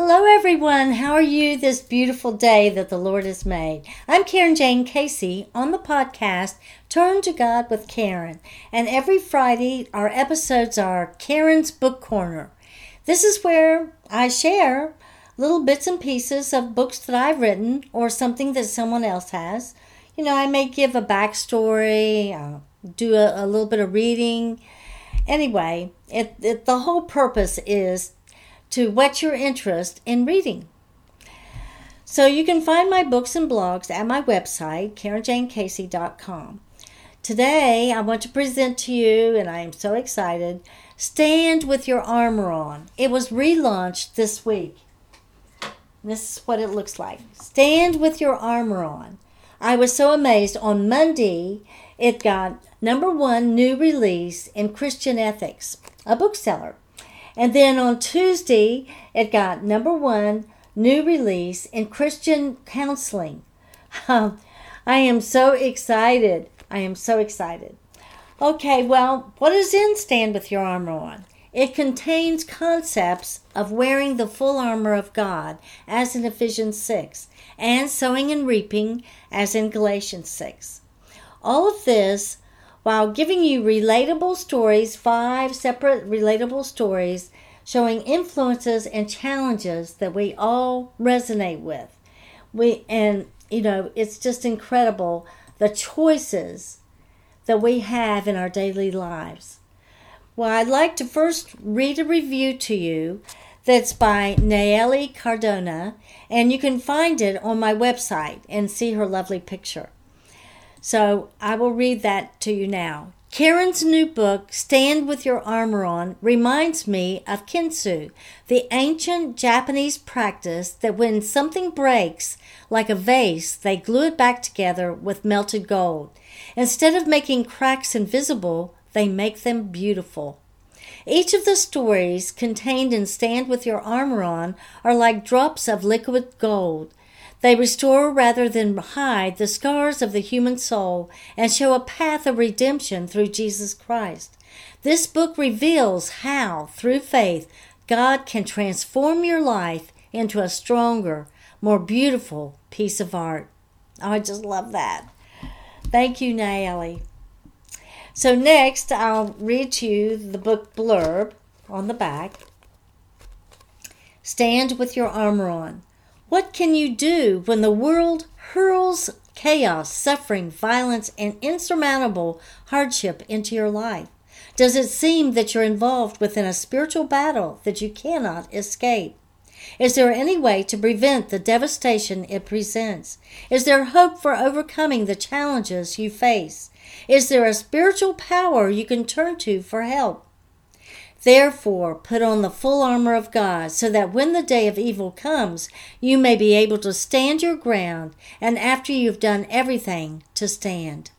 Hello, everyone. How are you this beautiful day that the Lord has made? I'm Karen Jane Casey on the podcast Turn to God with Karen. And every Friday, our episodes are Karen's Book Corner. This is where I share little bits and pieces of books that I've written or something that someone else has. You know, I may give a backstory, uh, do a, a little bit of reading. Anyway, it, it, the whole purpose is to whet your interest in reading. So you can find my books and blogs at my website, KarenJaneCasey.com. Today, I want to present to you, and I am so excited, Stand with Your Armor On. It was relaunched this week. This is what it looks like. Stand with Your Armor On. I was so amazed. On Monday, it got number one new release in Christian Ethics, a bookseller. And then on Tuesday, it got number one new release in Christian counseling. Um, I am so excited. I am so excited. Okay, well, what in Stand with Your Armor On? It contains concepts of wearing the full armor of God, as in Ephesians 6, and sowing and reaping, as in Galatians 6. All of this while giving you relatable stories, five separate relatable stories showing influences and challenges that we all resonate with. We and you know, it's just incredible the choices that we have in our daily lives. Well, I'd like to first read a review to you that's by Nayeli Cardona, and you can find it on my website and see her lovely picture. So I will read that to you now. Karen's new book, Stand with Your Armor On, reminds me of kintsugi, the ancient Japanese practice that when something breaks, like a vase, they glue it back together with melted gold. Instead of making cracks invisible, they make them beautiful. Each of the stories contained in Stand with Your Armor On are like drops of liquid gold. They restore rather than hide the scars of the human soul and show a path of redemption through Jesus Christ. This book reveals how, through faith, God can transform your life into a stronger, more beautiful piece of art. Oh, I just love that. Thank you, Nayeli. So, next, I'll read to you the book blurb on the back. Stand with your armor on. What can you do when the world hurls chaos, suffering, violence, and insurmountable hardship into your life? Does it seem that you're involved within a spiritual battle that you cannot escape? Is there any way to prevent the devastation it presents? Is there hope for overcoming the challenges you face? Is there a spiritual power you can turn to for help? Therefore, put on the full armor of God, so that when the day of evil comes, you may be able to stand your ground, and after you've done everything, to stand.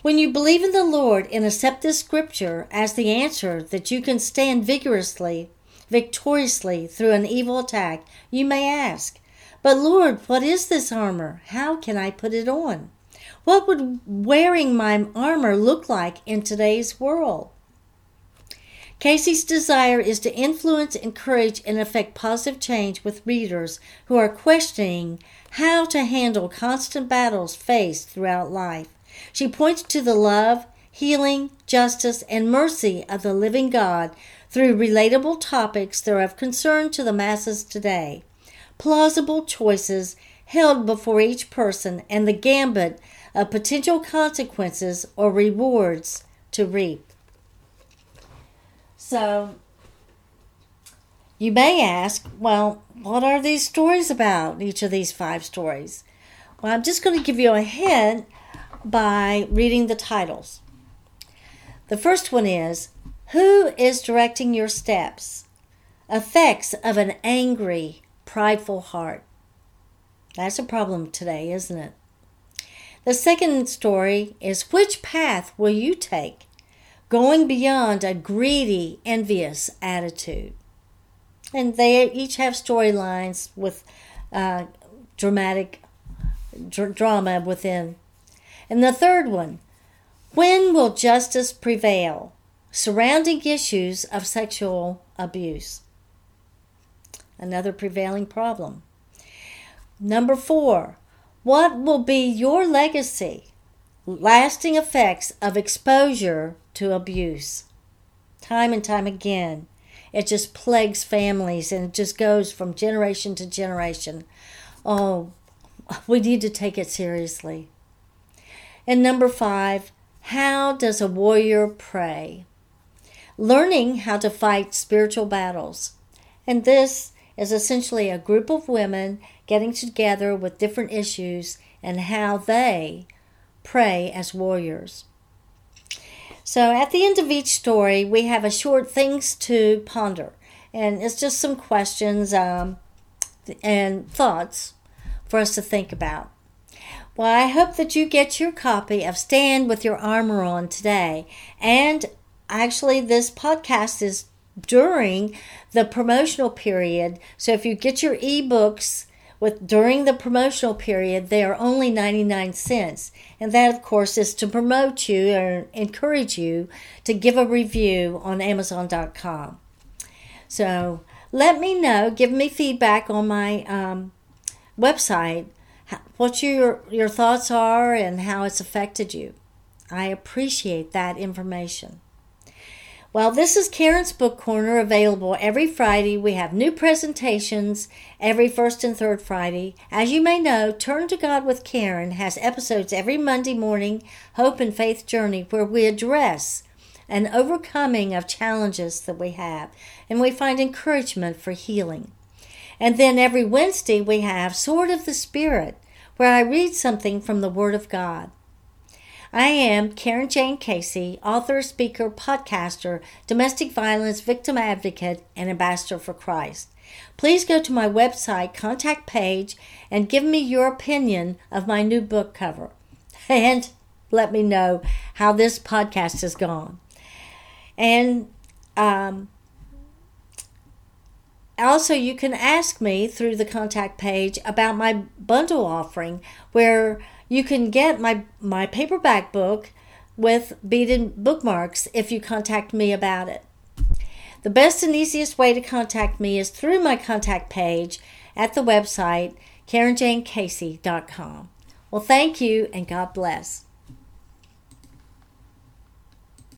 When you believe in the Lord and accept this scripture as the answer that you can stand vigorously, victoriously through an evil attack, you may ask, But Lord, what is this armor? How can I put it on? What would wearing my armor look like in today's world? Casey's desire is to influence, encourage, and affect positive change with readers who are questioning how to handle constant battles faced throughout life. She points to the love, healing, justice, and mercy of the living God through relatable topics that are of concern to the masses today. Plausible choices held before each person and the gambit of potential consequences or rewards to reap. So you may ask, well, what are these stories about, each of these five stories? Well, I'm just going to give you a hint by reading the titles. The first one is Who is directing your steps? Effects of an angry, prideful heart. That's a problem today, isn't it? The second story is Which path will you take? Going beyond a greedy, envious attitude. And they each have storylines with uh, dramatic dr- drama within. And the third one when will justice prevail? Surrounding issues of sexual abuse. another prevailing problem. Number four, what will be your legacy? Lasting effects of exposure to abuse. Time and time again, it just plagues families and it just goes from generation to generation. Oh, we need to take it seriously. And number five, how does a warrior pray? Learning how to fight spiritual battles. And this is essentially a group of women getting together with different issues and how they pray as warriors. So at the end of each story, we have a short things to ponder. And it's just some questions um, and thoughts for us to think about. Well, I hope that you get your copy of Stand with Your Armor On today. And actually, this podcast is during the promotional period. So if you get your ebooks with during the promotional period, they are only 99 cents. And that, of course, is to promote you or encourage you to give a review on Amazon.com. So let me know, give me feedback on my um, website what your your thoughts are and how it's affected you. I appreciate that information. Well, this is Karen's Book Corner available every Friday. We have new presentations every first and third Friday. As you may know, Turn to God with Karen has episodes every Monday morning, Hope and Faith Journey, where we address an overcoming of challenges that we have and we find encouragement for healing. And then every Wednesday we have Sword of the Spirit, where I read something from the Word of God. I am Karen Jane Casey, author, speaker, podcaster, domestic violence victim advocate, and ambassador for Christ. Please go to my website contact page and give me your opinion of my new book cover. And let me know how this podcast has gone. And um, also, you can ask me through the contact page about my bundle offering, where you can get my, my paperback book with beaded bookmarks if you contact me about it. The best and easiest way to contact me is through my contact page at the website karenjanecasey.com. Well, thank you and God bless.